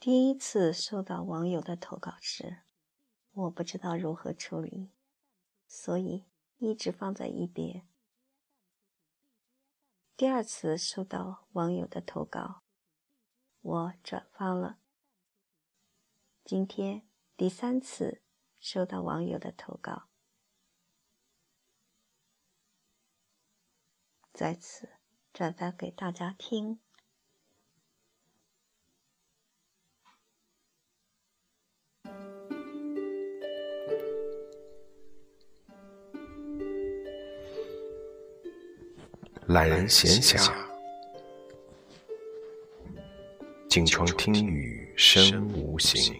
第一次收到网友的投稿时，我不知道如何处理，所以一直放在一边。第二次收到网友的投稿，我转发了。今天第三次收到网友的投稿，在此转发给大家听。懒人闲暇，静窗听雨声无形，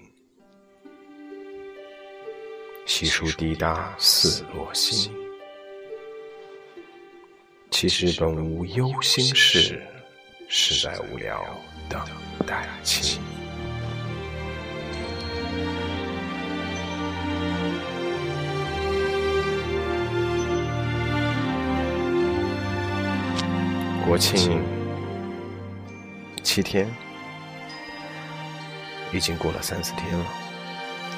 细数滴答似落星。其实本无忧心事，实在无聊等待情。国庆七天，已经过了三四天了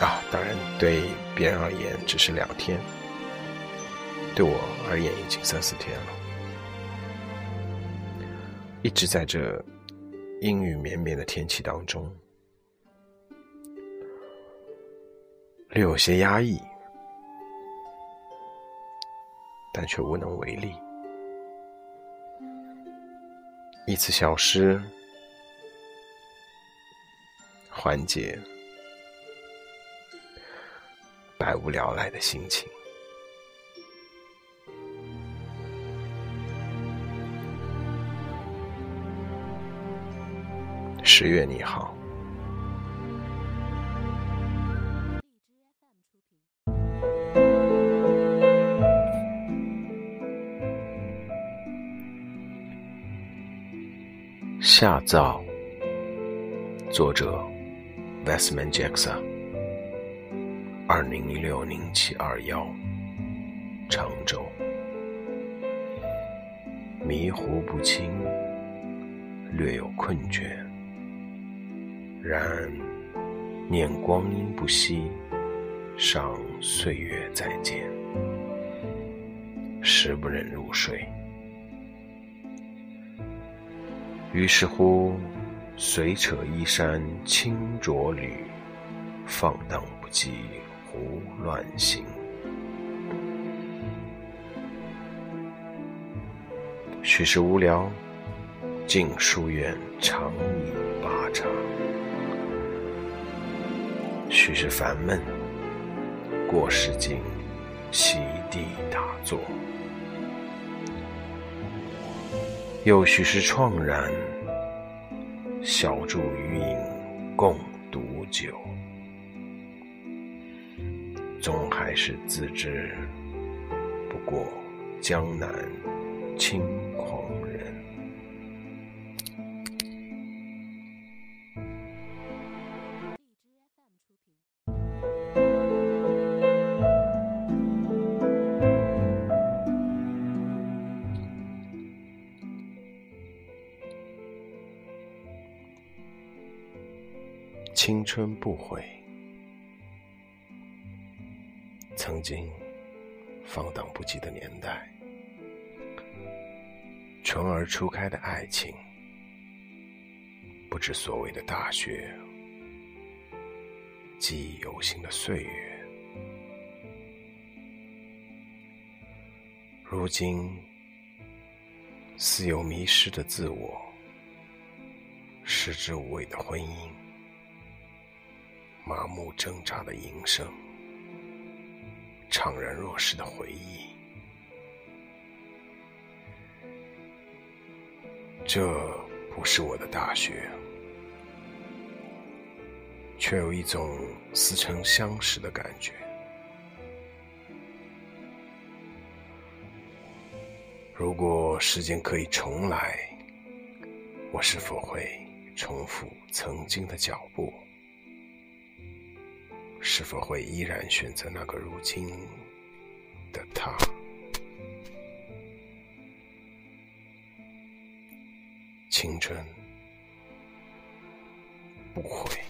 啊！当然，对别人而言只是两天，对我而言已经三四天了。一直在这阴雨绵绵的天气当中，略有些压抑，但却无能为力。一次小诗，缓解百无聊赖的心情。十月你好。下葬。作者：Westman Jackson。二零一六零七二幺，常州。迷糊不清，略有困倦。然念光阴不息，尚岁月再见，时不忍入睡。于是乎，随扯衣衫轻着履，放荡不羁胡乱行。许是无聊，进书院长倚八叉；许是烦闷，过市井席地打坐。又许是怆然，小酌余饮，共独酒，终还是自知，不过江南轻狂人。青春不悔，曾经放荡不羁的年代，纯而初开的爱情，不知所谓的大学，记忆犹新的岁月，如今似有迷失的自我，食之无味的婚姻。麻木挣扎的营生，怅然若失的回忆，这不是我的大学，却有一种似曾相识的感觉。如果时间可以重来，我是否会重复曾经的脚步？是否会依然选择那个如今的他？青春不悔。